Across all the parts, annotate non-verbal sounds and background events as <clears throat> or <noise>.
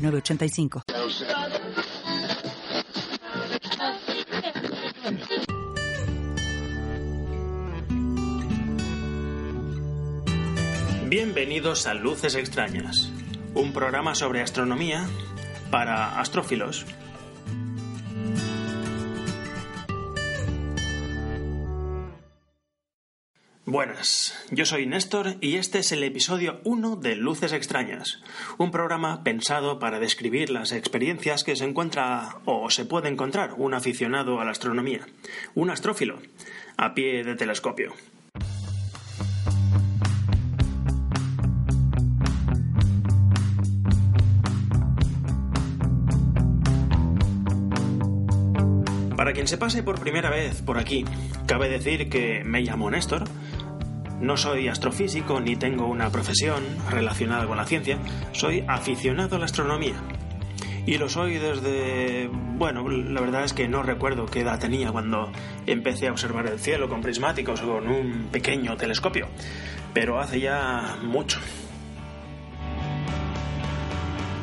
906985. Bienvenidos a Luces Extrañas, un programa sobre astronomía para astrófilos. Buenas, yo soy Néstor y este es el episodio 1 de Luces Extrañas, un programa pensado para describir las experiencias que se encuentra o se puede encontrar un aficionado a la astronomía, un astrófilo, a pie de telescopio. Para quien se pase por primera vez por aquí, cabe decir que me llamo Néstor, no soy astrofísico ni tengo una profesión relacionada con la ciencia, soy aficionado a la astronomía. Y lo soy desde... bueno, la verdad es que no recuerdo qué edad tenía cuando empecé a observar el cielo con prismáticos o con un pequeño telescopio, pero hace ya mucho.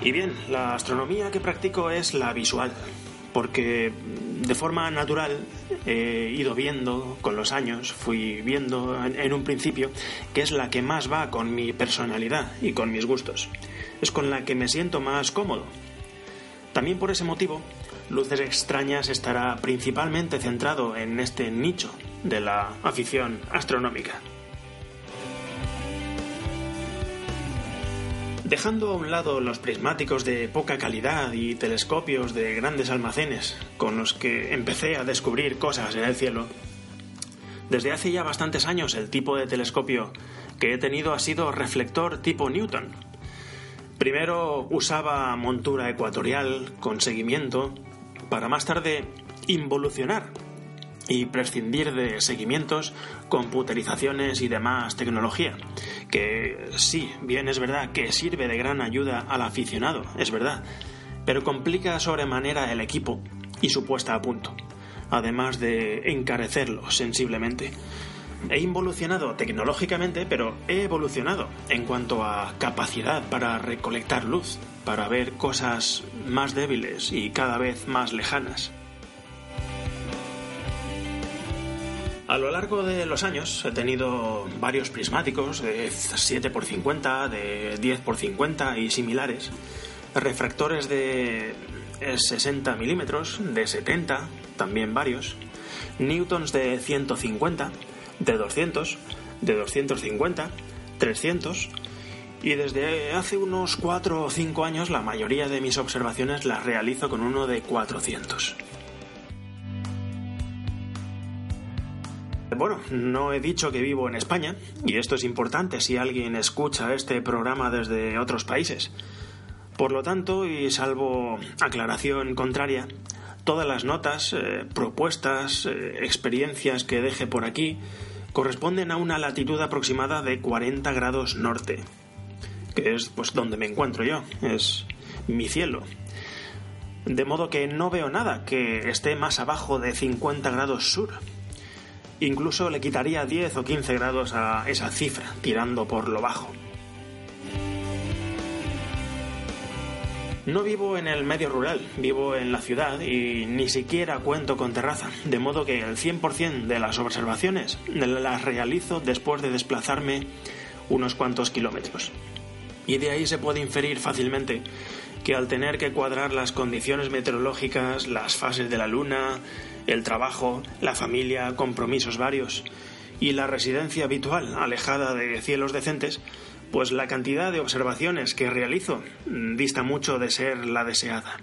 Y bien, la astronomía que practico es la visual, porque de forma natural he ido viendo con los años, fui viendo en, un principio que es la que más va con mi personalidad y con mis gustos. Es con la que me siento más cómodo. También por ese motivo, Luces Extrañas estará principalmente centrado en este nicho de la afición astronómica. Dejando a un lado los prismáticos de poca calidad y telescopios de grandes almacenes con los que empecé a descubrir cosas en el cielo, desde hace ya bastantes años el tipo de telescopio que he tenido ha sido reflector tipo Newton. Primero usaba montura ecuatorial con seguimiento para más tarde involucionar y prescindir de seguimientos, computerizaciones y demás tecnología, que sí, bien es verdad que sirve de gran ayuda al aficionado, es verdad, pero complica sobremanera el equipo y su puesta a punto, además de encarecerlo sensiblemente. He involucionado tecnológicamente, pero he evolucionado en cuanto a capacidad para recolectar luz, para ver cosas más débiles y cada vez más lejanas. A lo largo de los años he tenido varios prismáticos de 7x50, de 10x50 y similares, refractores de 60 milímetros, de 70, también varios, newtons de 150, de 200, de 250, 300 y desde hace unos 4 o 5 años la mayoría de mis observaciones las realizo con uno de 400. Bueno, no he dicho que vivo en España, y esto es importante si alguien escucha este programa desde otros países. Por lo tanto, y salvo aclaración contraria, todas las notas, eh, propuestas, eh, experiencias que deje por aquí corresponden a una latitud aproximada de 40 grados norte, que es pues donde me encuentro yo, es mi cielo. De modo que no veo nada que esté más abajo de 50 grados sur. Incluso le quitaría 10 o 15 grados a esa cifra, tirando por lo bajo. No vivo en el medio rural, vivo en la ciudad y ni siquiera cuento con terraza, de modo que el 100% de las observaciones las realizo después de desplazarme unos cuantos kilómetros. Y de ahí se puede inferir fácilmente que al tener que cuadrar las condiciones meteorológicas, las fases de la luna, el trabajo, la familia, compromisos varios y la residencia habitual alejada de cielos decentes, pues la cantidad de observaciones que realizo dista mucho de ser la deseada.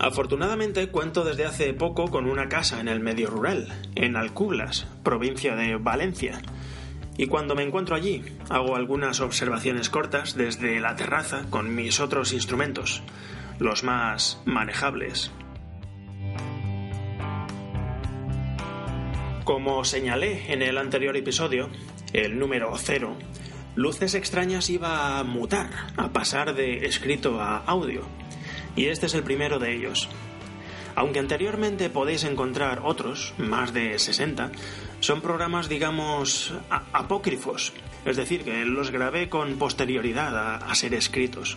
Afortunadamente cuento desde hace poco con una casa en el medio rural, en Alcublas, provincia de Valencia, y cuando me encuentro allí hago algunas observaciones cortas desde la terraza con mis otros instrumentos, los más manejables. Como señalé en el anterior episodio, el número 0, Luces extrañas iba a mutar, a pasar de escrito a audio, y este es el primero de ellos. Aunque anteriormente podéis encontrar otros, más de 60, son programas, digamos, apócrifos, es decir, que los grabé con posterioridad a, ser escritos.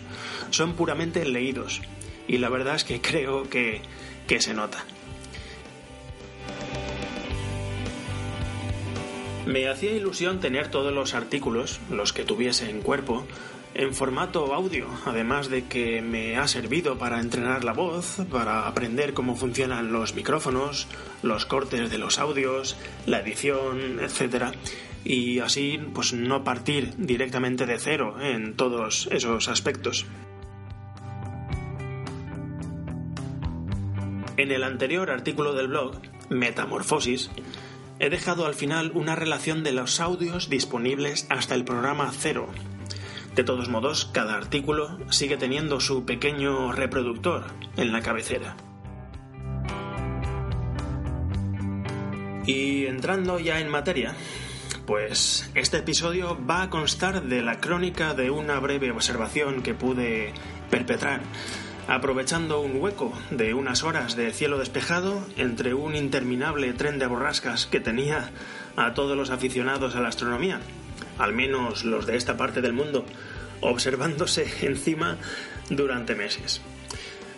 Son puramente leídos, y la verdad es que creo que, que se nota. Me hacía ilusión tener todos los artículos, los que tuviese en cuerpo, en formato audio, además de que me ha servido para entrenar la voz, para aprender cómo funcionan los micrófonos, los cortes de los audios, la edición, etc. Y así, pues no partir directamente de cero en todos esos aspectos. En el anterior artículo del blog, Metamorfosis, he dejado al final una relación de los audios disponibles hasta el programa cero, de todos modos, cada artículo sigue teniendo su pequeño reproductor en la cabecera. Y entrando ya en materia, pues este episodio va a constar de la crónica de una breve observación que pude perpetrar, aprovechando un hueco de unas horas de cielo despejado entre un interminable tren de borrascas que tenía a todos los aficionados a la astronomía, al menos los de esta parte del mundo, observándose <laughs> encima durante meses.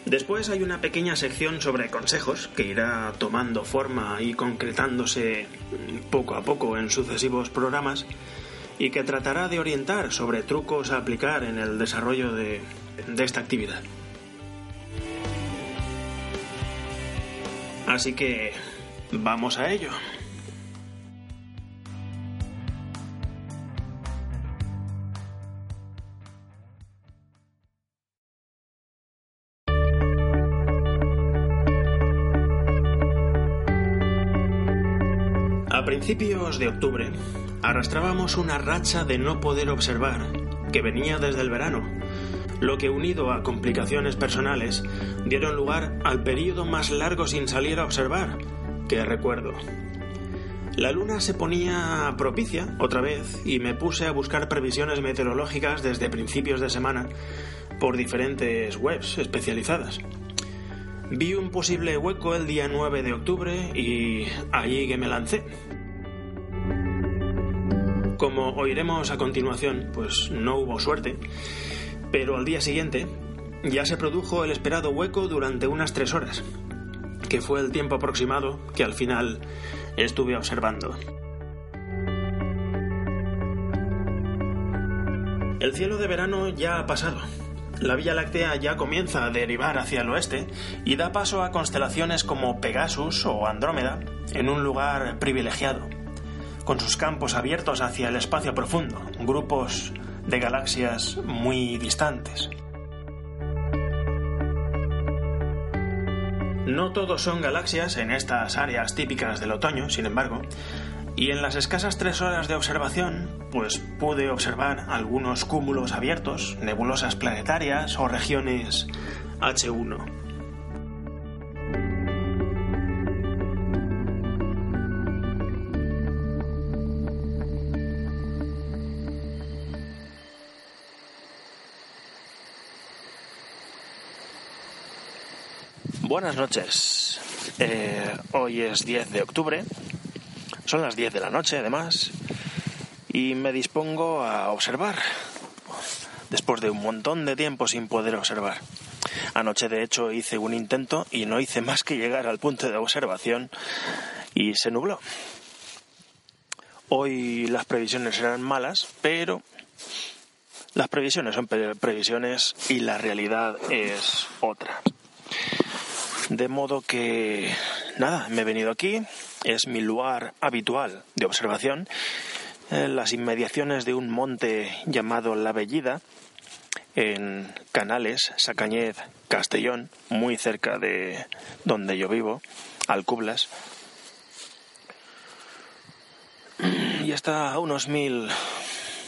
Después hay una pequeña sección sobre consejos que irá tomando forma y concretándose poco a poco en sucesivos programas y que tratará de orientar sobre trucos a aplicar en el desarrollo de, de esta actividad. Así que vamos a ello. Principios de octubre arrastrábamos una racha de no poder observar, que venía desde el verano, lo que unido a complicaciones personales dieron lugar al periodo más largo sin salir a observar, que recuerdo. La luna se ponía propicia otra vez y me puse a buscar previsiones meteorológicas desde principios de semana por diferentes webs especializadas. Vi un posible hueco el día 9 de octubre y allí que me lancé. Como oiremos a continuación, pues no hubo suerte, pero al día siguiente ya se produjo el esperado hueco durante unas tres horas, que fue el tiempo aproximado que al final estuve observando. El cielo de verano ya ha pasado. La Vía Láctea ya comienza a derivar hacia el oeste y da paso a constelaciones como Pegasus o Andrómeda en un lugar privilegiado con sus campos abiertos hacia el espacio profundo, grupos de galaxias muy distantes. No todos son galaxias en estas áreas típicas del otoño, sin embargo, y en las escasas tres horas de observación, pues pude observar algunos cúmulos abiertos, nebulosas planetarias o regiones H1. Buenas noches. Eh, hoy es 10 de octubre. Son las 10 de la noche, además. Y me dispongo a observar. Después de un montón de tiempo sin poder observar. Anoche, de hecho, hice un intento y no hice más que llegar al punto de observación y se nubló. Hoy las previsiones eran malas, pero las previsiones son previsiones y la realidad es otra. De modo que, nada, me he venido aquí, es mi lugar habitual de observación, en las inmediaciones de un monte llamado La Bellida, en Canales, Sacañez, Castellón, muy cerca de donde yo vivo, Alcublas. y está a unos mil,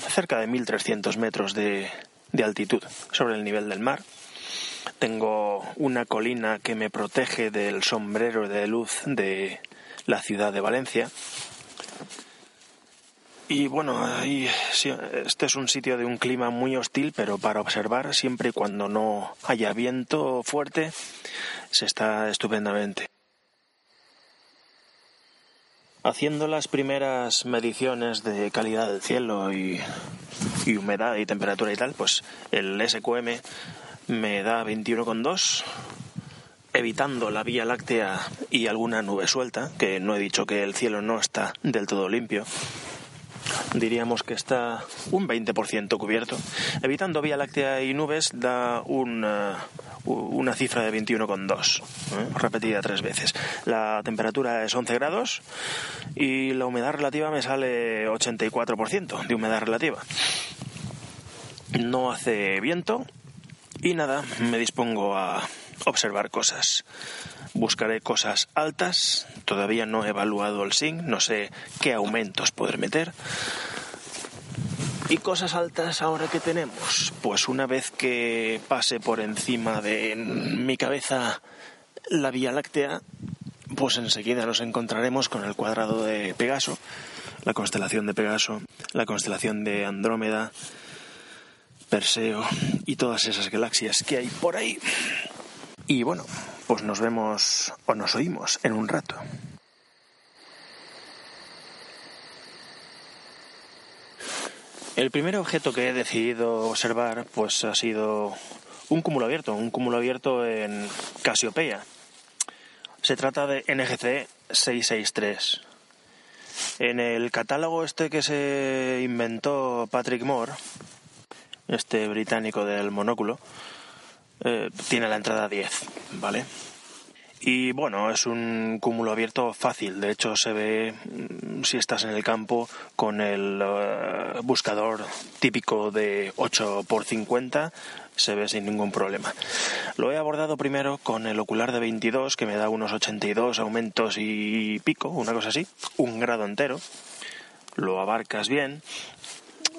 cerca de 1300 metros de, de altitud sobre el nivel del mar. Tengo una colina que me protege del sombrero de luz de la ciudad de Valencia. Y bueno, este es un sitio de un clima muy hostil, pero para observar siempre y cuando no haya viento fuerte, se está estupendamente. Haciendo las primeras mediciones de calidad del cielo y, y humedad y temperatura y tal, pues el SQM me da 21,2 evitando la Vía Láctea y alguna nube suelta, que no he dicho que el cielo no está del todo limpio. Diríamos que está un 20% cubierto. Evitando Vía Láctea y nubes da una, una cifra de 21,2, ¿eh? repetida tres veces. La temperatura es 11 grados y la humedad relativa me sale 84% de humedad relativa. No hace viento y nada, me dispongo a observar cosas. Buscaré cosas altas, todavía no he evaluado el SING, no sé qué aumentos poder meter. ¿Y cosas altas ahora que tenemos? Pues una vez que pase por encima de mi cabeza la Vía Láctea, pues enseguida nos encontraremos con el cuadrado de Pegaso, la constelación de Pegaso, la constelación de Andrómeda, Perseo y todas esas galaxias que hay por ahí. Y bueno, pues nos vemos o nos oímos en un rato. El primer objeto que he decidido observar pues ha sido un cúmulo abierto, un cúmulo abierto en Casiopeia. Se trata de NGC 663. En el catálogo este que se inventó Patrick Moore, este británico del monóculo, eh, tiene la entrada 10, ¿vale? Y bueno, es un cúmulo abierto fácil. De hecho, se ve mm, si estás en el campo con el eh, buscador típico de 8 x 50 se ve sin ningún problema. Lo he abordado primero con el ocular de 22 que me da unos 82 aumentos y pico, una cosa así, un grado entero. Lo abarcas bien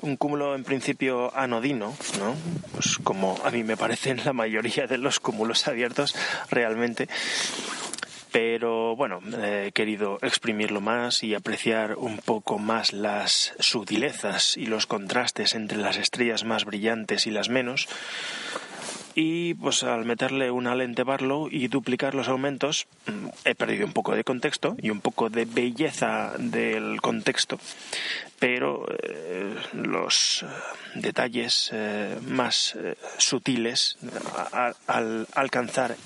un cúmulo en principio anodino, ¿no? Pues como a mí me parecen la mayoría de los cúmulos abiertos realmente. Pero bueno, he querido exprimirlo más y apreciar un poco más las sutilezas y los contrastes entre las estrellas más brillantes y las menos y pues al meterle una lente Barlow y duplicar los aumentos mm, he perdido un poco de contexto y un poco de belleza del contexto. Pero eh, los eh, detalles eh, más sutiles al alcanzar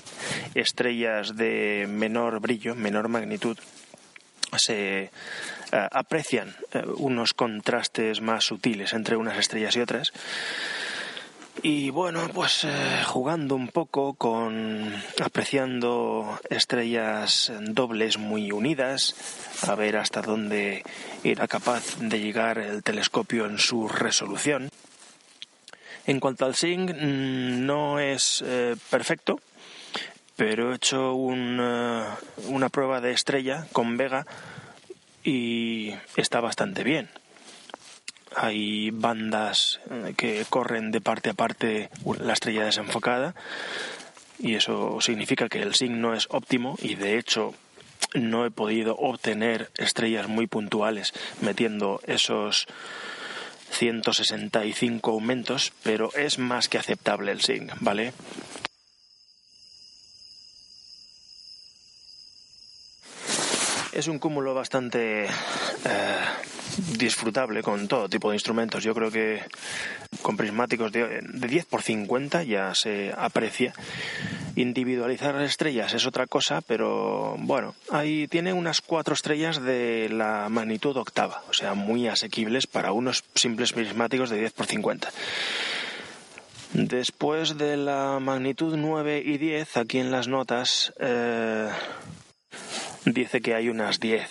estrellas de menor brillo, menor magnitud, se aprecian unos contrastes más sutiles entre unas estrellas y otras y bueno, pues eh, jugando un poco con apreciando estrellas dobles muy unidas, a ver hasta dónde era capaz de llegar el telescopio en su resolución. En cuanto al SING, mm, no es eh, perfecto, pero he hecho una prueba de estrella con Vega y está bastante bien hay bandas eh, que corren de parte a parte la estrella desenfocada y eso significa que el signo es óptimo y de hecho no he podido obtener estrellas muy puntuales metiendo esos 165 aumentos, pero es más que aceptable el SIG, ¿vale? Es un cúmulo bastante eh, disfrutable con todo tipo de instrumentos. Yo creo que con prismáticos de, 10 por 50 ya se aprecia. Individualizar estrellas es otra cosa, pero bueno, ahí tiene unas cuatro estrellas de la magnitud octava, o sea, muy asequibles para unos simples prismáticos de 10 por 50. Después de la magnitud 9 y 10, aquí en las notas, eh, dice que hay unas 10.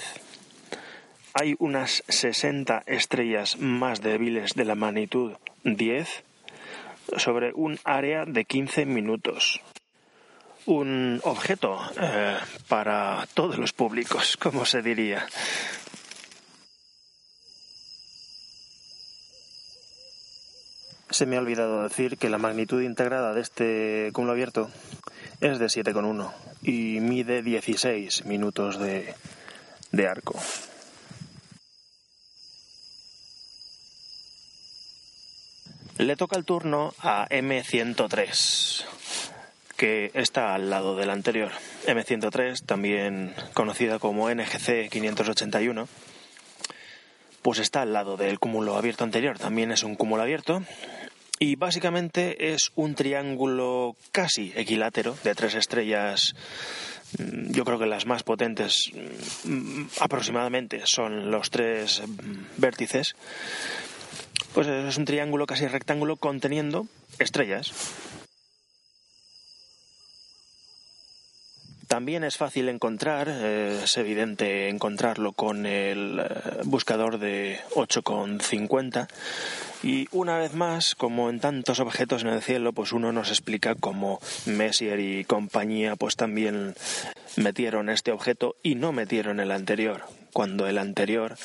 Hay unas 60 estrellas más débiles de la magnitud 10 sobre un área de 15 minutos. Un objeto eh, para todos los públicos, como se diría. Se me ha olvidado decir que la magnitud integrada de este cúmulo abierto es de 7,1 y mide 16 minutos de, de arco. Le toca el turno a M103, que está al lado del anterior. M103, también conocida como NGC 581, pues está al lado del cúmulo abierto anterior. También es un cúmulo abierto y básicamente es un triángulo casi equilátero de tres estrellas. Mm, yo creo que las más potentes mm, aproximadamente son los tres mm, vértices. Pues es un triángulo casi rectángulo conteniendo estrellas. También es fácil encontrar, eh, es evidente encontrarlo con el eh, buscador de 8,50 y una vez más, como en tantos objetos en el cielo, pues uno nos explica cómo Messier y compañía pues también metieron este objeto y no metieron el anterior, cuando el anterior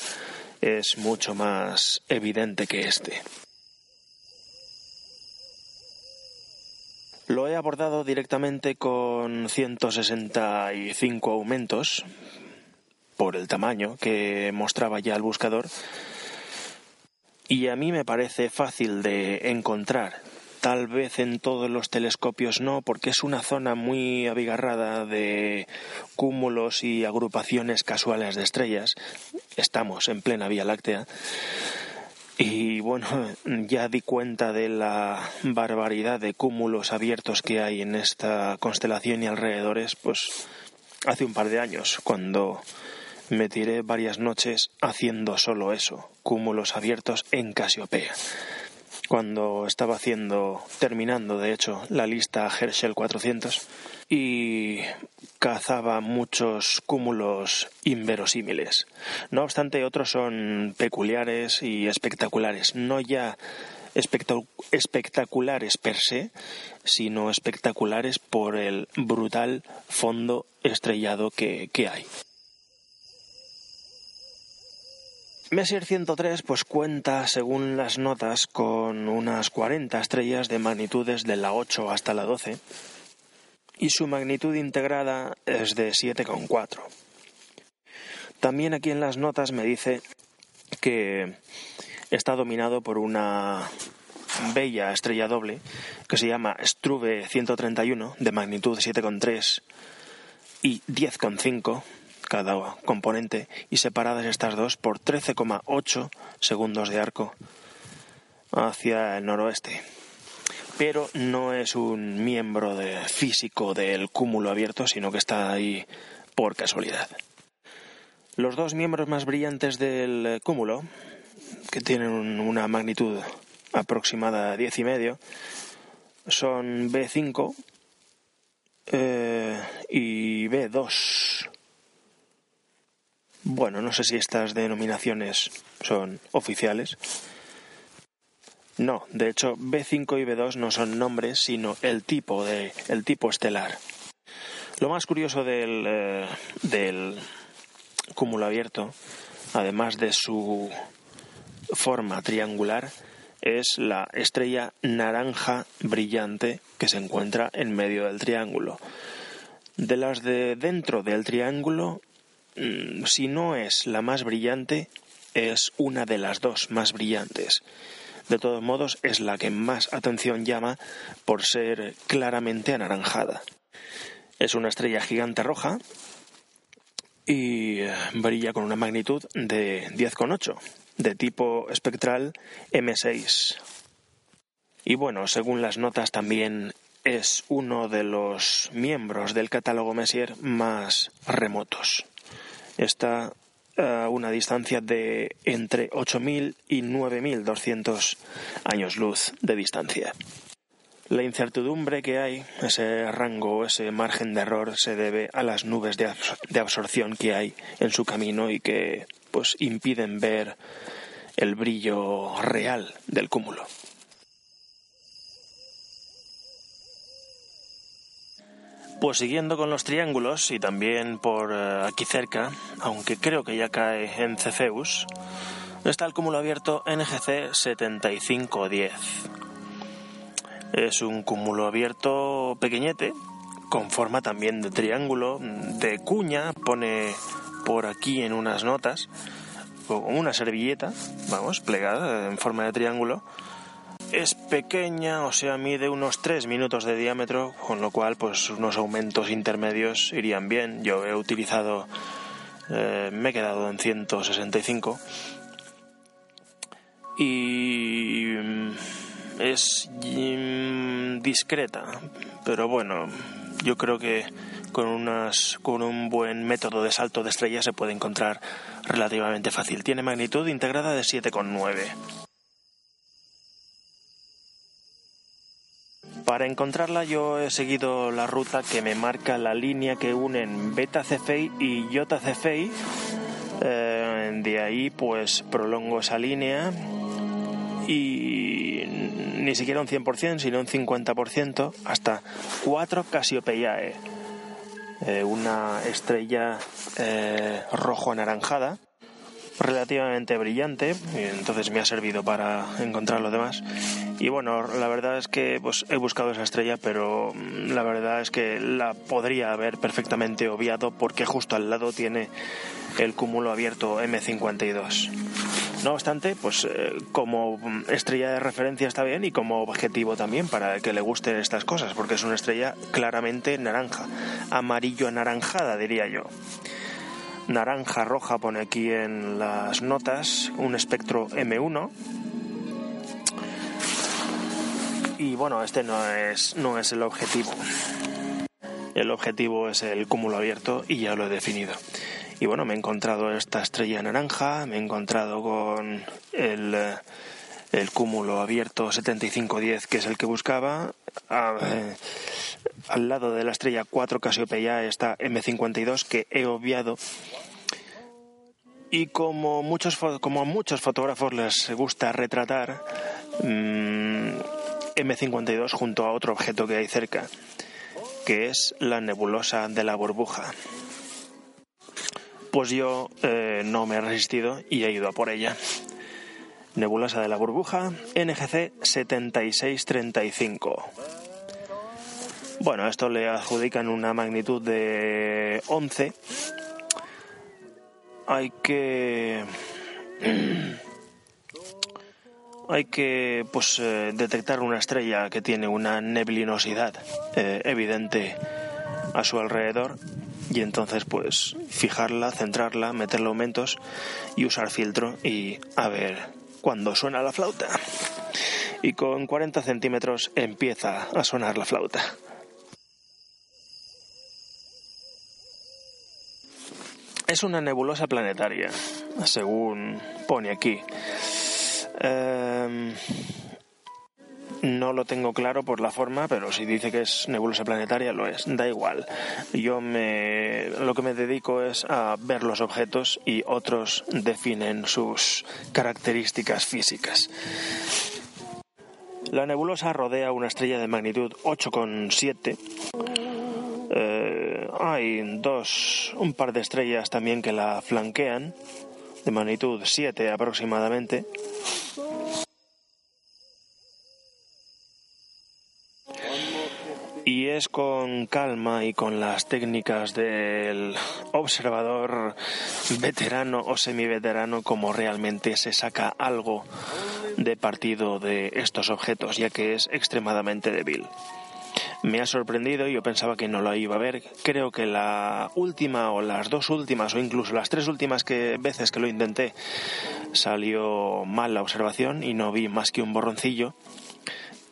es mucho más evidente que este. Lo he abordado directamente con 165 aumentos por el tamaño que mostraba ya el buscador y a mí me parece fácil de encontrar. Tal vez en todos los telescopios no, porque es una zona muy abigarrada de cúmulos y agrupaciones casuales de estrellas. Estamos en plena Vía Láctea. Y bueno, ya di cuenta de la barbaridad de cúmulos abiertos que hay en esta constelación y alrededores, pues hace un par de años, cuando me tiré varias noches haciendo solo eso, cúmulos abiertos en Casiopea. Cuando estaba haciendo, terminando de hecho, la lista Herschel 400 y cazaba muchos cúmulos inverosímiles. No obstante, otros son peculiares y espectaculares, no ya espectaculares per se, sino espectaculares por el brutal fondo estrellado que, que hay. Messier 103 pues cuenta, según las notas, con unas 40 estrellas de magnitudes de la 8 hasta la 12 y su magnitud integrada es de 7,4. También aquí en las notas me dice que está dominado por una bella estrella doble que se llama Struve 131 de magnitud 7,3 y 10,5 cada componente y separadas estas dos por 13,8 segundos de arco hacia el noroeste pero no es un miembro de físico del cúmulo abierto, sino que está ahí por casualidad. Los dos miembros más brillantes del cúmulo, que tienen una magnitud aproximada a 10 y medio, son B5 eh, y B2. Bueno, no sé si estas denominaciones son oficiales, no, de hecho B5 y B2 no son nombres, sino el tipo de el tipo estelar. Lo más curioso del, eh, del cúmulo abierto, además de su forma triangular, es la estrella naranja brillante que se encuentra en medio del triángulo. De las de dentro del triángulo, si no es la más brillante, es una de las dos más brillantes. De todos modos, es la que más atención llama por ser claramente anaranjada. Es una estrella gigante roja y eh, brilla con una magnitud de 10,8, de tipo espectral M6. Y bueno, según las notas también es uno de los miembros del catálogo Messier más remotos. Está a una distancia de entre 8.000 y 9.200 años luz de distancia. La incertidumbre que hay, ese rango, ese margen de error, se debe a las nubes de, absorción que hay en su camino y que pues impiden ver el brillo real del cúmulo. Pues siguiendo con los triángulos y también por eh, aquí cerca, aunque creo que ya cae en Cefeus, está el cúmulo abierto NGC 7510. Es un cúmulo abierto pequeñete, con forma también de triángulo, de cuña, pone por aquí en unas notas, una servilleta, vamos, plegada en forma de triángulo. Es pequeña, o sea, mide unos 3 minutos de diámetro, con lo cual pues unos aumentos intermedios irían bien. Yo he utilizado, eh, me he quedado en 165 y mm, es mm, discreta, pero bueno, yo creo que con, unas, con un buen método de salto de estrella se puede encontrar relativamente fácil. Tiene magnitud integrada de 7,9. Para encontrarla yo he seguido la ruta que me marca la línea que unen Beta Cephei y Iota Cephei. Eh, de ahí pues prolongo esa línea y ni siquiera un 100%, sino un 50% hasta 4 Cassiopeiae eh, una estrella eh, rojo anaranjada relativamente brillante entonces me ha servido para encontrar lo demás y bueno la verdad es que pues he buscado esa estrella pero mm, la verdad es que la podría haber perfectamente obviado porque justo al lado tiene el cúmulo abierto M52 no obstante, pues eh, como estrella de referencia está bien y como objetivo también para que le gusten estas cosas, porque es una estrella claramente naranja, amarillo anaranjada diría yo. Naranja roja pone aquí en las notas un espectro M1. Y bueno, este no es, no es el objetivo. El objetivo es el cúmulo abierto y ya lo he definido. Y bueno, me he encontrado esta estrella naranja, me he encontrado con el, el cúmulo abierto 7510, que es el que buscaba. Eh, al lado de la estrella 4 Casiopeia está M52, que he obviado. Y como, muchos, como a muchos fotógrafos les gusta retratar, mm, M52 junto a otro objeto que hay cerca, que es la nebulosa de la burbuja pues yo eh, no me he resistido y he ido a por ella. Nebulosa de la burbuja, NGC 7635. Bueno, esto le adjudican una magnitud de 11. Hay que <clears throat> <clears throat> hay que pues eh, detectar una estrella que tiene una neblinosidad eh, evidente a su alrededor y entonces pues fijarla, centrarla, meterle aumentos y usar filtro y a ver cuando suena la flauta. Y con 40 centímetros empieza a sonar la flauta. Es una nebulosa planetaria, según pone aquí. Em, no lo tengo claro por la forma, pero si dice que es nebulosa planetaria, lo es. Da igual. Yo me, lo que me dedico es a ver los objetos y otros definen sus características físicas. La nebulosa rodea una estrella de magnitud 8,7. Eh, hay dos, un par de estrellas también que la flanquean, de magnitud 7 aproximadamente. y es con calma y con las técnicas del observador veterano o semi-veterano como realmente se saca algo de partido de estos objetos, ya que es extremadamente débil. Me ha sorprendido, yo pensaba que no lo iba a ver. Creo que la última o las dos últimas o incluso las tres últimas que, veces que lo intenté salió mal la observación y no vi más que un borroncillo.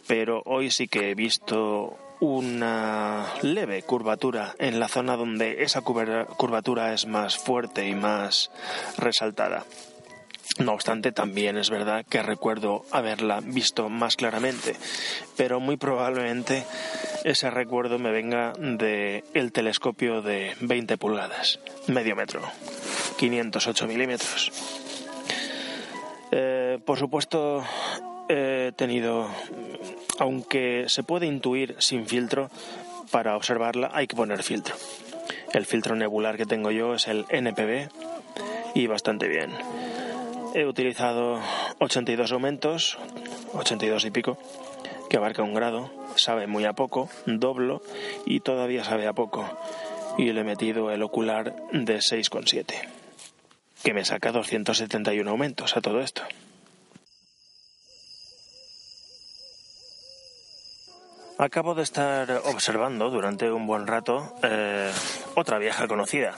Pero hoy sí que he visto una leve curvatura en la zona donde esa curvatura es más fuerte y más resaltada. No obstante, también es verdad que recuerdo haberla visto más claramente, pero muy probablemente ese recuerdo me venga de el telescopio de 20 pulgadas, medio metro, 508 milímetros. Eh, por supuesto, he tenido aunque se puede intuir sin filtro, para observarla hay que poner filtro. El filtro nebular que tengo yo es el NPB y bastante bien. He utilizado 82 aumentos, 82 y pico, que abarca un grado, sabe muy a poco, doblo y todavía sabe a poco. Y le he metido el ocular de 6,7, que me saca 271 aumentos a todo esto. Acabo de estar observando durante un buen rato eh, otra vieja conocida.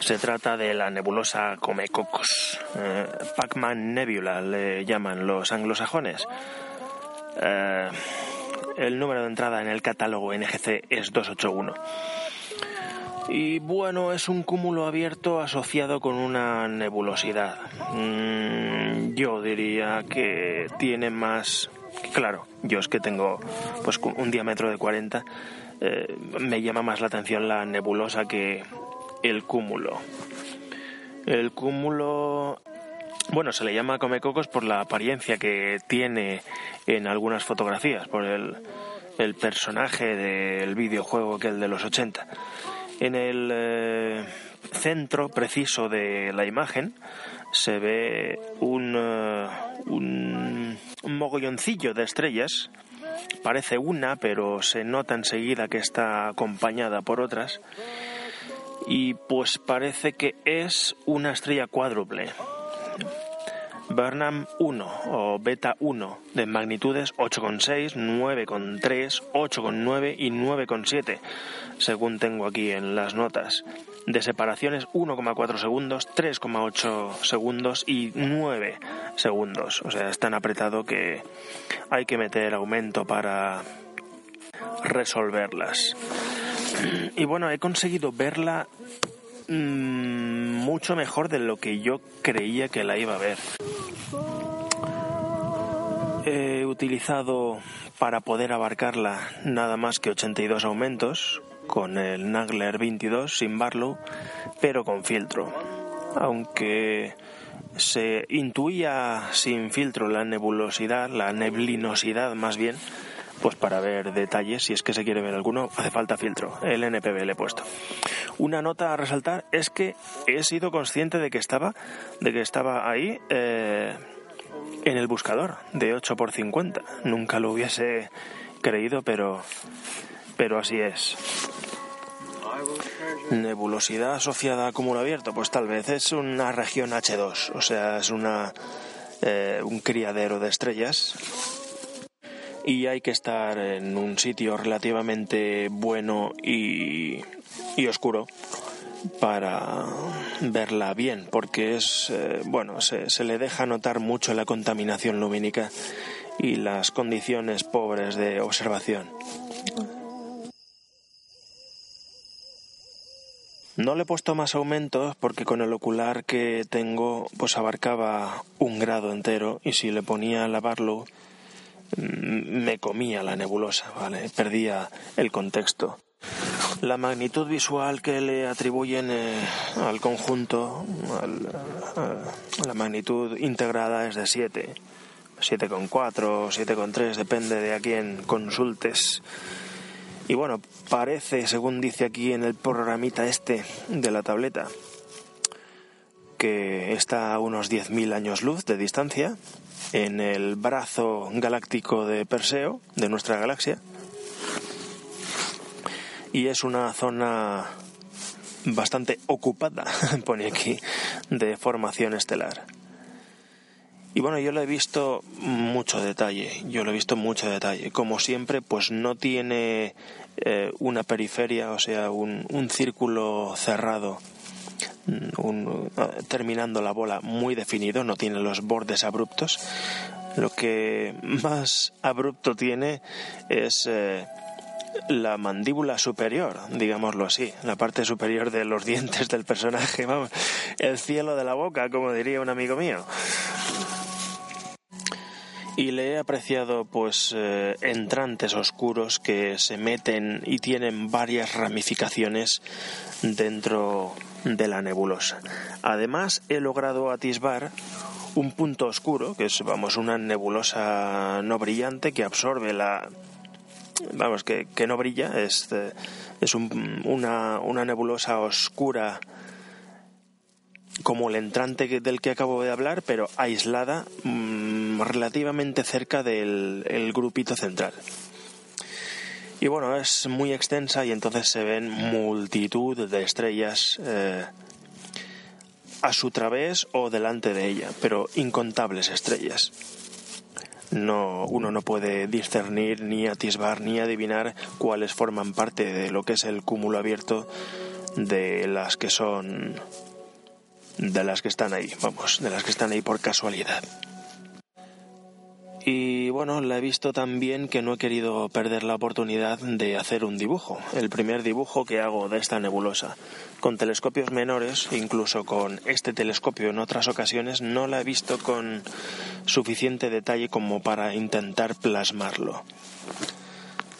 Se trata de la nebulosa Comecocos. Eh, Pac-Man Nebula le llaman los anglosajones. Eh, el número de entrada en el catálogo NGC es 281. Y bueno, es un cúmulo abierto asociado con una nebulosidad. Mm, yo diría que tiene más Claro, yo es que tengo pues un diámetro de 40, eh, me llama más la atención la nebulosa que el cúmulo. El cúmulo, bueno, se le llama Comecocos por la apariencia que tiene en algunas fotografías, por el, el personaje del videojuego que el de los 80. En el eh, centro preciso de la imagen se ve un, eh, un, mogolloncillo de estrellas. Parece una, pero se nota enseguida que está acompañada por otras. Y pues parece que es una estrella cuádruple. Burnham 1 o Beta 1 de magnitudes 8,6, 9,3, 8,9 y 9,7, según tengo aquí en las notas de separaciones 1,4 segundos, 3,8 segundos y 9 segundos. O sea, es tan apretado que hay que meter aumento para resolverlas. Y bueno, he conseguido verla mm, mucho mejor de lo que yo creía que la iba a ver. He utilizado para poder abarcarla nada más que 82 aumentos, con el Nagler 22 sin Barlow, pero con filtro. Aunque se intuía sin filtro la nebulosidad, la neblinosidad más bien, pues para ver detalles, si es que se quiere ver alguno, hace falta filtro. El NPB le he puesto. Una nota a resaltar es que he sido consciente de que estaba, de que estaba ahí eh, en el buscador de 8x50. Nunca lo hubiese creído, pero, pero así es. Nebulosidad asociada a cúmulo abierto, pues tal vez es una región H2, o sea, es una, eh, un criadero de estrellas y hay que estar en un sitio relativamente bueno y, y oscuro para verla bien, porque es, eh, bueno, se, se, le deja notar mucho la contaminación lumínica y las condiciones pobres de observación. No le he puesto más aumentos porque con el ocular que tengo pues abarcaba un grado entero y si le ponía a lavarlo me comía la nebulosa, ¿vale? Perdía el contexto. La magnitud visual que le atribuyen eh, al conjunto, la magnitud integrada es de 7, 7,4, 7,3, depende de a quién consultes. Y bueno, parece, según dice aquí en el programita este de la tableta, que está a unos 10.000 años luz de distancia en el brazo galáctico de Perseo, de nuestra galaxia. Y es una zona bastante ocupada, <laughs> pone aquí, de formación estelar. Y bueno, yo lo he visto mucho detalle, yo lo he visto mucho detalle. Como siempre, pues no tiene eh, una periferia, o sea, un, un círculo cerrado, un, eh, terminando la bola muy definido, no tiene los bordes abruptos. Lo que más abrupto tiene es eh, la mandíbula superior, digámoslo así, la parte superior de los <laughs> dientes del personaje, vamos, el cielo de la boca, como diría un amigo mío y le he apreciado pues eh, entrantes oscuros que se meten y tienen varias ramificaciones dentro de la nebulosa. Además he logrado atisbar un punto oscuro, que es vamos una nebulosa no brillante que absorbe la vamos que, que no brilla, es, eh, es una, una nebulosa oscura como el entrante del que acabo de hablar, pero aislada, mm, relativamente cerca del grupito central. Y bueno, es muy extensa y entonces se ven multitud de estrellas eh, a su través o delante de ella, pero incontables estrellas. No, uno no puede discernir ni atisbar ni adivinar cuáles forman parte de lo que es el cúmulo abierto de las que son de las que están ahí, vamos, de las que están ahí por casualidad. Y bueno, la he visto también que no he querido perder la oportunidad de hacer un dibujo, el primer dibujo que hago de esta nebulosa. Con telescopios menores, incluso con este telescopio en otras ocasiones, no la he visto con suficiente detalle como para intentar plasmarlo.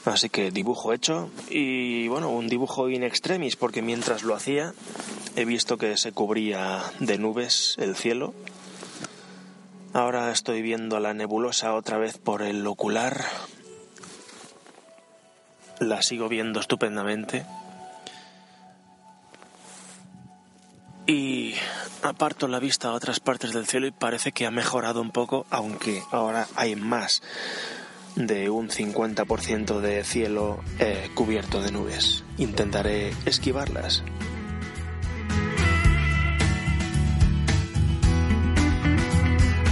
Así que dibujo hecho y bueno, un dibujo in extremis porque mientras lo hacía he visto que se cubría de nubes el cielo Ahora estoy viendo la nebulosa otra vez por el ocular. La sigo viendo estupendamente. Y aparto la vista a otras partes del cielo y parece que ha mejorado un poco, aunque ahora hay más de un 50% de cielo eh, cubierto de nubes. Intentaré esquivarlas.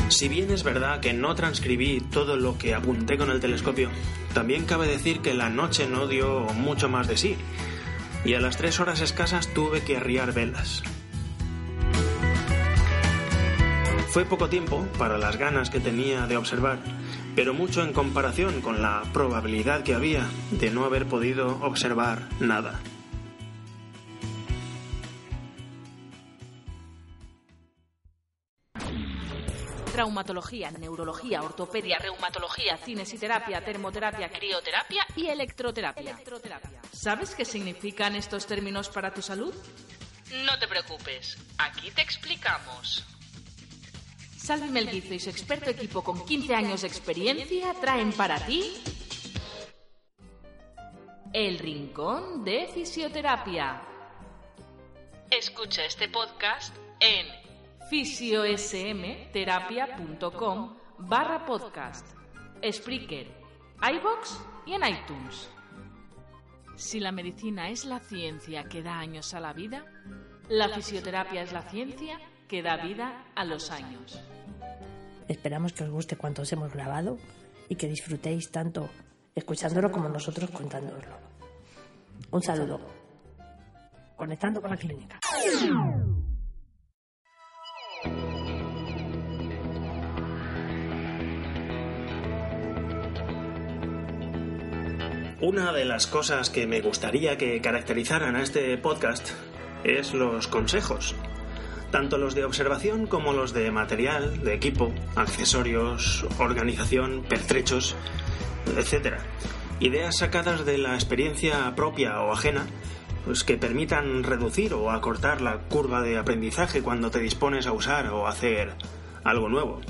Si bien es verdad que no transcribí todo lo que apunté con el telescopio, también cabe decir que la noche no dio mucho más de sí, y a las tres horas escasas tuve que arriar velas. Fue poco tiempo para las ganas que tenía de observar, pero mucho en comparación con la probabilidad que había de no haber podido observar nada. Traumatología, neurología, ortopedia, reumatología, cinesiterapia, termoterapia, crioterapia y electroterapia. ¿Sabes qué significan estos términos para tu salud? No te preocupes, aquí te explicamos. Salvi Melguizo y su experto equipo con 15 años de experiencia traen para ti El Rincón de Fisioterapia. Escucha este podcast en fisiosmterapia.com barra podcast, Spreaker, iBox y en iTunes. Si la medicina es la ciencia que da años a la vida, la fisioterapia es la ciencia que da vida a los años. Esperamos que os guste cuanto os hemos grabado y que disfrutéis tanto escuchándolo como nosotros contándolo. Un saludo. Conectando con la clínica. Una de las cosas que me gustaría que caracterizaran a este podcast es los consejos, tanto los de observación como los de material, de equipo, accesorios, organización, pertrechos, etc. Ideas sacadas de la experiencia propia o ajena, pues que permitan reducir o acortar la curva de aprendizaje cuando te dispones a usar o hacer algo nuevo.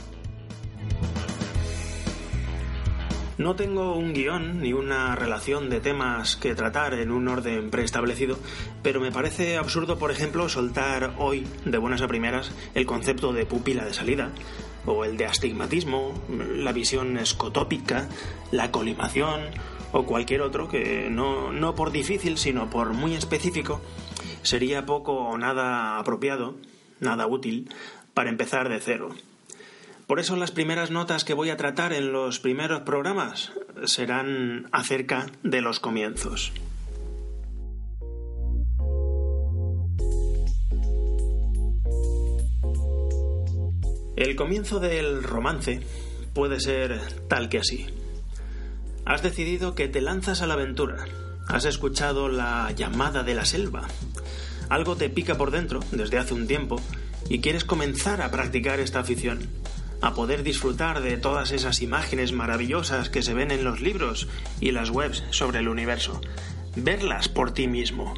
No tengo un guion ni una relación de temas que tratar en un orden preestablecido, pero me parece absurdo, por ejemplo, soltar hoy, de buenas a primeras, el concepto de pupila de salida, o el de astigmatismo, la visión escotópica, la colimación, o cualquier otro que no, no por difícil, sino por muy específico, sería poco o nada apropiado, nada útil, para empezar de cero. Por eso las primeras notas que voy a tratar en los primeros programas serán acerca de los comienzos. El comienzo del romance puede ser tal que así. Has decidido que te lanzas a la aventura. Has escuchado la llamada de la selva. Algo te pica por dentro desde hace un tiempo y quieres comenzar a practicar esta afición a poder disfrutar de todas esas imágenes maravillosas que se ven en los libros y las webs sobre el universo, verlas por ti mismo.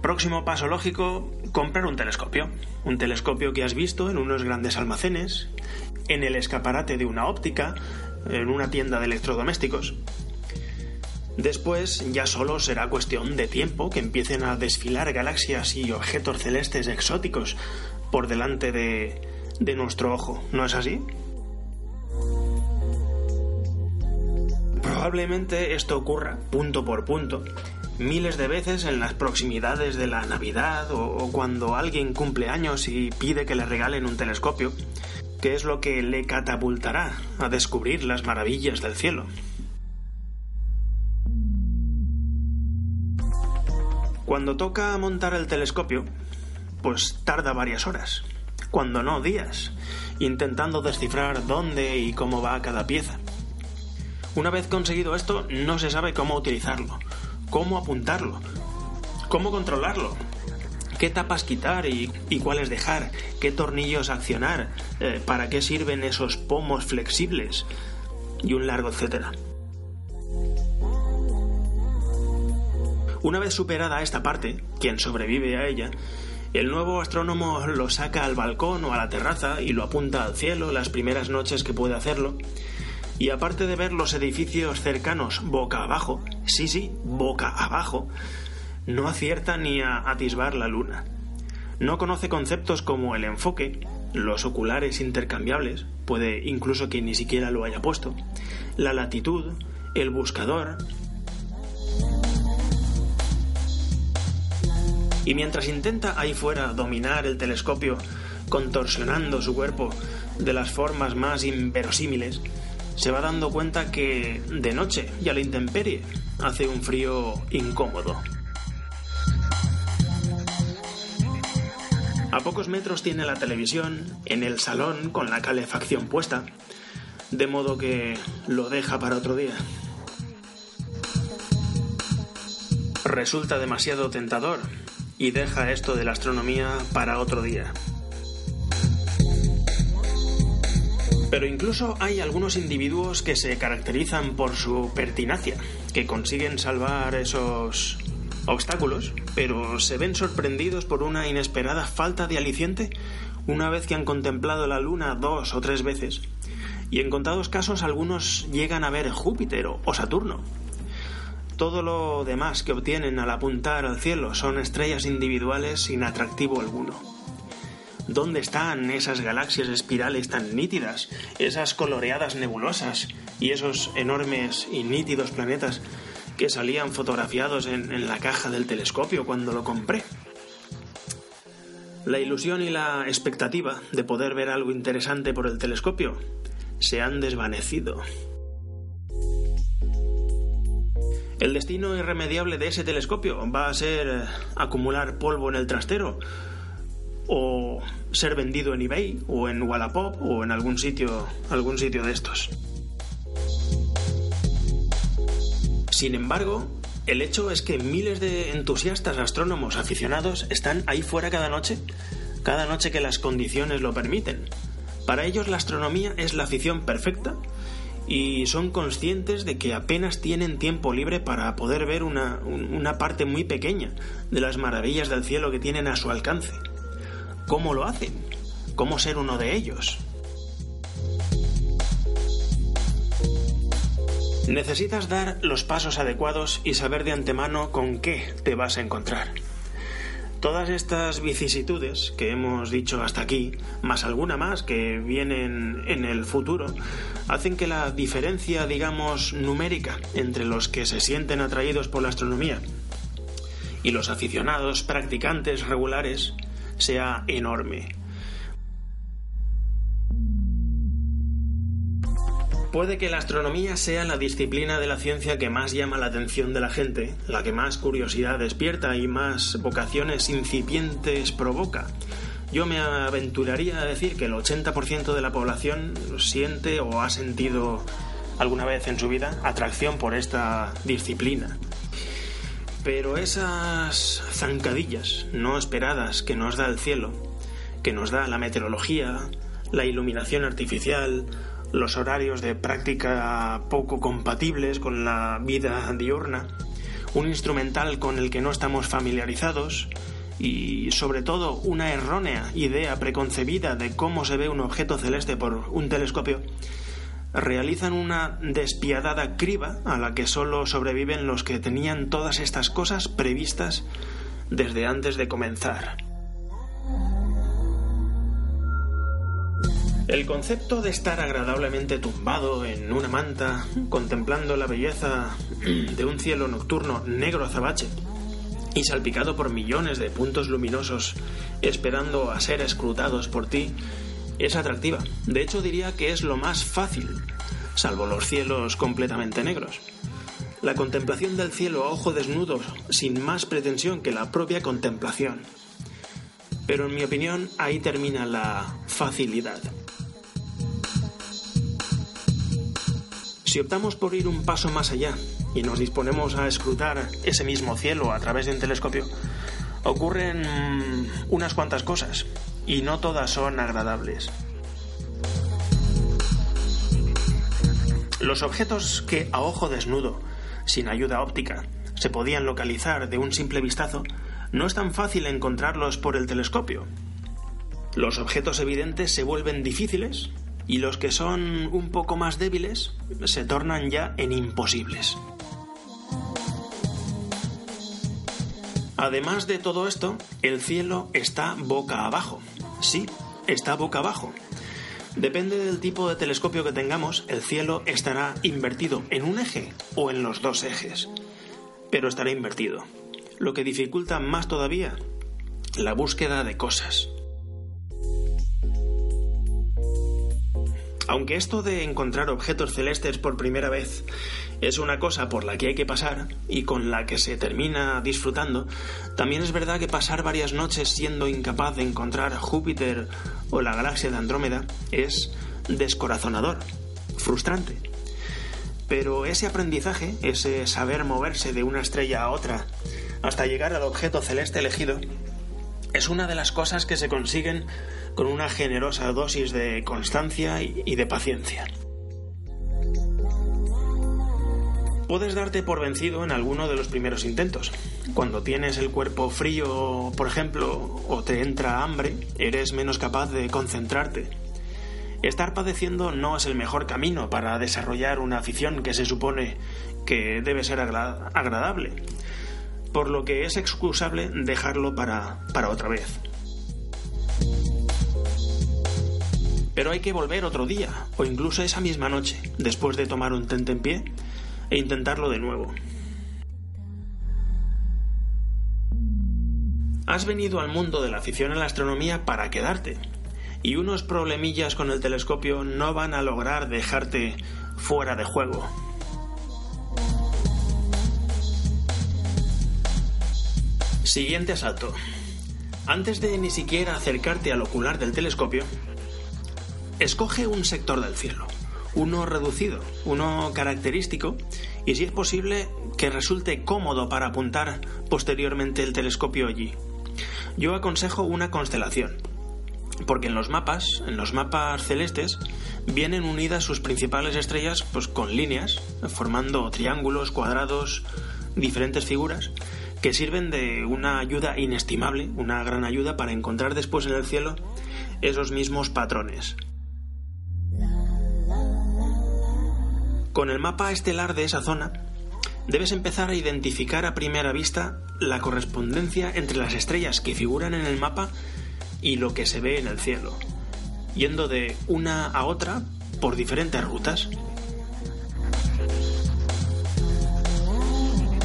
Próximo paso lógico, comprar un telescopio. Un telescopio que has visto en unos grandes almacenes, en el escaparate de una óptica, en una tienda de electrodomésticos. Después ya solo será cuestión de tiempo que empiecen a desfilar galaxias y objetos celestes exóticos por delante de, de nuestro ojo, ¿no es así? Probablemente esto ocurra punto por punto, miles de veces en las proximidades de la Navidad o, o, cuando alguien cumple años y pide que le regalen un telescopio, que es lo que le catapultará a descubrir las maravillas del cielo. Cuando toca montar el telescopio, pues tarda varias horas, cuando no días, intentando descifrar dónde y cómo va cada pieza. Una vez conseguido esto, no se sabe cómo utilizarlo, cómo apuntarlo, cómo controlarlo, qué tapas quitar y, cuáles dejar, qué tornillos accionar, eh, para qué sirven esos pomos flexibles y un largo etcétera. Una vez superada esta parte, quien sobrevive a ella, el nuevo astrónomo lo saca al balcón o a la terraza y lo apunta al cielo las primeras noches que puede hacerlo, y aparte de ver los edificios cercanos boca abajo, sí, sí, boca abajo, no acierta ni a atisbar la luna. No conoce conceptos como el enfoque, los oculares intercambiables, puede incluso que ni siquiera lo haya puesto, la latitud, el buscador. Y mientras intenta ahí fuera dominar el telescopio, contorsionando su cuerpo de las formas más inverosímiles, se va dando cuenta que de noche y a la intemperie hace un frío incómodo. A pocos metros tiene la televisión, en el salón con la calefacción puesta, de modo que lo deja para otro día. Resulta demasiado tentador y deja esto de la astronomía para otro día. Pero incluso hay algunos individuos que se caracterizan por su pertinacia, que consiguen salvar esos obstáculos, pero se ven sorprendidos por una inesperada falta de aliciente una vez que han contemplado la Luna dos o tres veces. Y en contados casos algunos llegan a ver Júpiter o Saturno. Todo lo demás que obtienen al apuntar al cielo son estrellas individuales sin atractivo alguno. ¿Dónde están esas galaxias espirales tan nítidas, esas coloreadas nebulosas y esos enormes y nítidos planetas que salían fotografiados en, la caja del telescopio cuando lo compré? La ilusión y la expectativa de poder ver algo interesante por el telescopio se han desvanecido. El destino irremediable de ese telescopio va a ser acumular polvo en el trastero o ser vendido en eBay o en Wallapop o en algún sitio, algún sitio de estos. Sin embargo, el hecho es que miles de entusiastas astrónomos aficionados están ahí fuera cada noche, cada noche que las condiciones lo permiten. Para ellos la astronomía es la afición perfecta y son conscientes de que apenas tienen tiempo libre para poder ver una, una parte muy pequeña de las maravillas del cielo que tienen a su alcance. ¿Cómo lo hacen? ¿Cómo ser uno de ellos? Necesitas dar los pasos adecuados y saber de antemano con qué te vas a encontrar. Todas estas vicisitudes que hemos dicho hasta aquí, más alguna más que vienen en el futuro, hacen que la diferencia, digamos, numérica entre los que se sienten atraídos por la astronomía y los aficionados practicantes regulares sea enorme. Puede que la astronomía sea la disciplina de la ciencia que más llama la atención de la gente, la que más curiosidad despierta y más vocaciones incipientes provoca. Yo me aventuraría a decir que el 80% de la población siente o ha sentido alguna vez en su vida atracción por esta disciplina. Pero esas zancadillas no esperadas que nos da el cielo, que nos da la meteorología, la iluminación artificial, los horarios de práctica poco compatibles con la vida diurna, un instrumental con el que no estamos familiarizados y sobre todo una errónea idea preconcebida de cómo se ve un objeto celeste por un telescopio, realizan una despiadada criba a la que solo sobreviven los que tenían todas estas cosas previstas desde antes de comenzar. El concepto de estar agradablemente tumbado en una manta, contemplando la belleza <clears throat> de un cielo nocturno negro azabache y salpicado por millones de puntos luminosos, esperando a ser escrutados por ti, es atractiva. De hecho, diría que es lo más fácil, salvo los cielos completamente negros. La contemplación del cielo a ojo desnudo, sin más pretensión que la propia contemplación. Pero en mi opinión, ahí termina la facilidad. Si optamos por ir un paso más allá y nos disponemos a escrutar ese mismo cielo a través de un telescopio, ocurren unas cuantas cosas y no todas son agradables. Los objetos que a ojo desnudo, sin ayuda óptica, se podían localizar de un simple vistazo, no es tan fácil encontrarlos por el telescopio. Los objetos evidentes se vuelven difíciles y los que son un poco más débiles se tornan ya en imposibles. Además de todo esto, el cielo está boca abajo. Sí, está boca abajo. Depende del tipo de telescopio que tengamos, el cielo estará invertido en un eje o en los dos ejes. Pero estará invertido, lo que dificulta más todavía la búsqueda de cosas. Aunque esto de encontrar objetos celestes por primera vez es una cosa por la que hay que pasar y con la que se termina disfrutando, también es verdad que pasar varias noches siendo incapaz de encontrar Júpiter o la galaxia de Andrómeda es descorazonador, frustrante. Pero ese aprendizaje, ese saber moverse de una estrella a otra hasta llegar al objeto celeste elegido, es una de las cosas que se consiguen con una generosa dosis de constancia y de paciencia. Puedes darte por vencido en alguno de los primeros intentos. Cuando tienes el cuerpo frío, por ejemplo, o te entra hambre, eres menos capaz de concentrarte. Estar padeciendo no es el mejor camino para desarrollar una afición que se supone que debe ser agradable, por lo que es excusable dejarlo para, para otra vez. Pero hay que volver otro día, o incluso esa misma noche, después de tomar un pie e intentarlo de nuevo. Has venido al mundo de la afición a la astronomía para quedarte, y unos problemillas con el telescopio no van a lograr dejarte fuera de juego. Siguiente asalto. Antes de ni siquiera acercarte al ocular del telescopio, escoge un sector del cielo, uno reducido, uno característico, y si es posible, que resulte cómodo para apuntar posteriormente el telescopio allí. Yo aconsejo una constelación, porque en los mapas, en los mapas celestes, vienen unidas sus principales estrellas pues con líneas, formando triángulos, cuadrados, diferentes figuras, que sirven de una ayuda inestimable, una gran ayuda para encontrar después en el cielo esos mismos patrones. Con el mapa estelar de esa zona, debes empezar a identificar a primera vista la correspondencia entre las estrellas que figuran en el mapa y lo que se ve en el cielo, yendo de una a otra por diferentes rutas.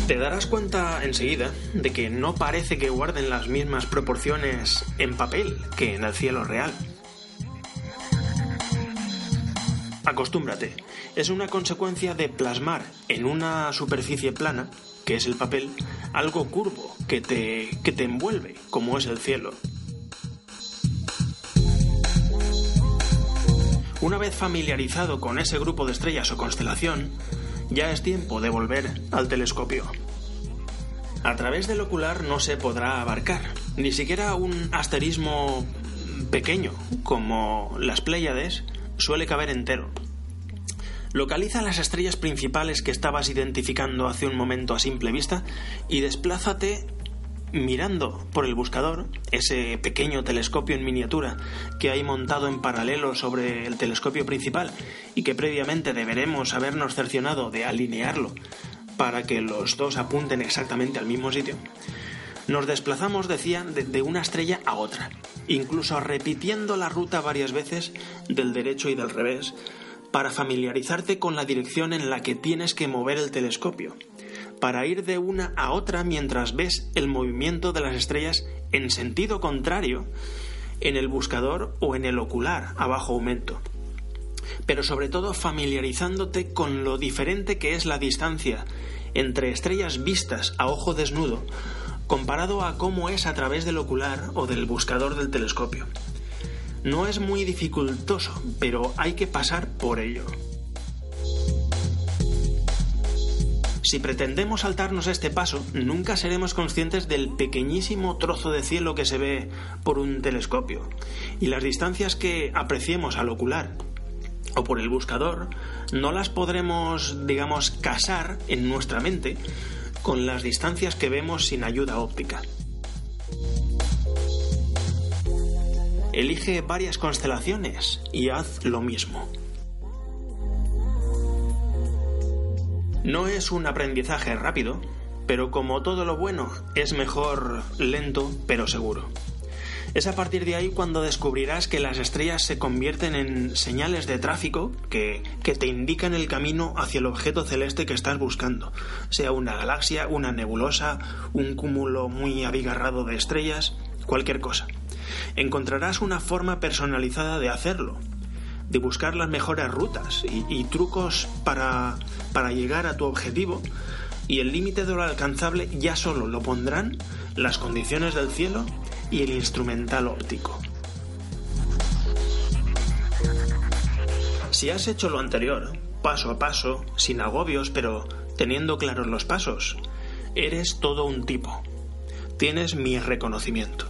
Te darás cuenta enseguida de que no parece que guarden las mismas proporciones en papel que en el cielo real. Acostúmbrate, es una consecuencia de plasmar en una superficie plana, que es el papel, algo curvo que te, que te envuelve, como es el cielo. Una vez familiarizado con ese grupo de estrellas o constelación, ya es tiempo de volver al telescopio. A través del ocular no se podrá abarcar, ni siquiera un asterismo pequeño, como las Pléyades, suele caber entero. Localiza las estrellas principales que estabas identificando hace un momento a simple vista y desplázate mirando por el buscador, ese pequeño telescopio en miniatura que hay montado en paralelo sobre el telescopio principal y que previamente deberemos habernos cercionado de alinearlo para que los dos apunten exactamente al mismo sitio, nos desplazamos, decía, de, una estrella a otra. incluso repitiendo la ruta varias veces del derecho y del revés, para familiarizarte con la dirección en la que tienes que mover el telescopio, para ir de una a otra mientras ves el movimiento de las estrellas en sentido contrario en el buscador o en el ocular a bajo aumento. Pero sobre todo familiarizándote con lo diferente que es la distancia entre estrellas vistas a ojo desnudo comparado a cómo es a través del ocular o del buscador del telescopio. No es muy dificultoso, pero hay que pasar por ello. Si pretendemos saltarnos este paso, nunca seremos conscientes del pequeñísimo trozo de cielo que se ve por un telescopio y las distancias que apreciemos al ocular o por el buscador no las podremos, digamos, casar en nuestra mente con las distancias que vemos sin ayuda óptica. Elige varias constelaciones y haz lo mismo. No es un aprendizaje rápido, pero como todo lo bueno, es mejor lento pero seguro. Es a partir de ahí cuando descubrirás que las estrellas se convierten en señales de tráfico que, que, te indican el camino hacia el objeto celeste que estás buscando, sea una galaxia, una nebulosa, un cúmulo muy abigarrado de estrellas, cualquier cosa encontrarás una forma personalizada de hacerlo, de buscar las mejores rutas y, trucos para, para llegar a tu objetivo y el límite de lo alcanzable ya solo lo pondrán las condiciones del cielo y el instrumental óptico. Si has hecho lo anterior, paso a paso, sin agobios, pero teniendo claros los pasos, eres todo un tipo. Tienes mi reconocimiento.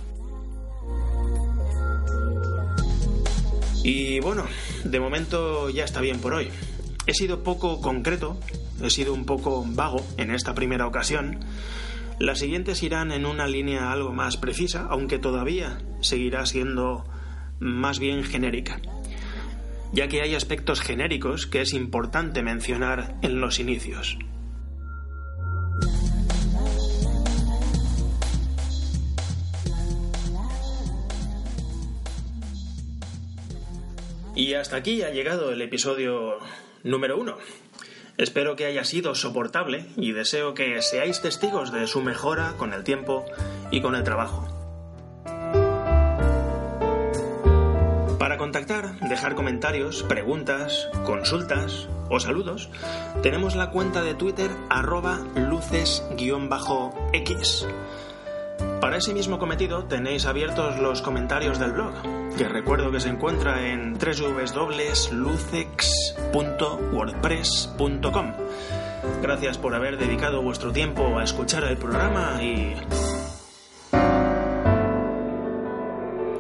Y bueno, de momento ya está bien por hoy. He sido poco concreto, he sido un poco vago en esta primera ocasión. Las siguientes irán en una línea algo más precisa, aunque todavía seguirá siendo más bien genérica, ya que hay aspectos genéricos que es importante mencionar en los inicios. Y hasta aquí ha llegado el episodio número uno. Espero que haya sido soportable y deseo que seáis testigos de su mejora con el tiempo y con el trabajo. Para contactar, dejar comentarios, preguntas, consultas o saludos, tenemos la cuenta de Twitter arroba luces-x. Para ese mismo cometido tenéis abiertos los comentarios del blog, que recuerdo que se encuentra en www.lucex.wordpress.com. Gracias por haber dedicado vuestro tiempo a escuchar el programa y...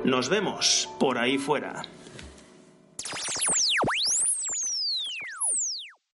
Nos vemos por ahí fuera.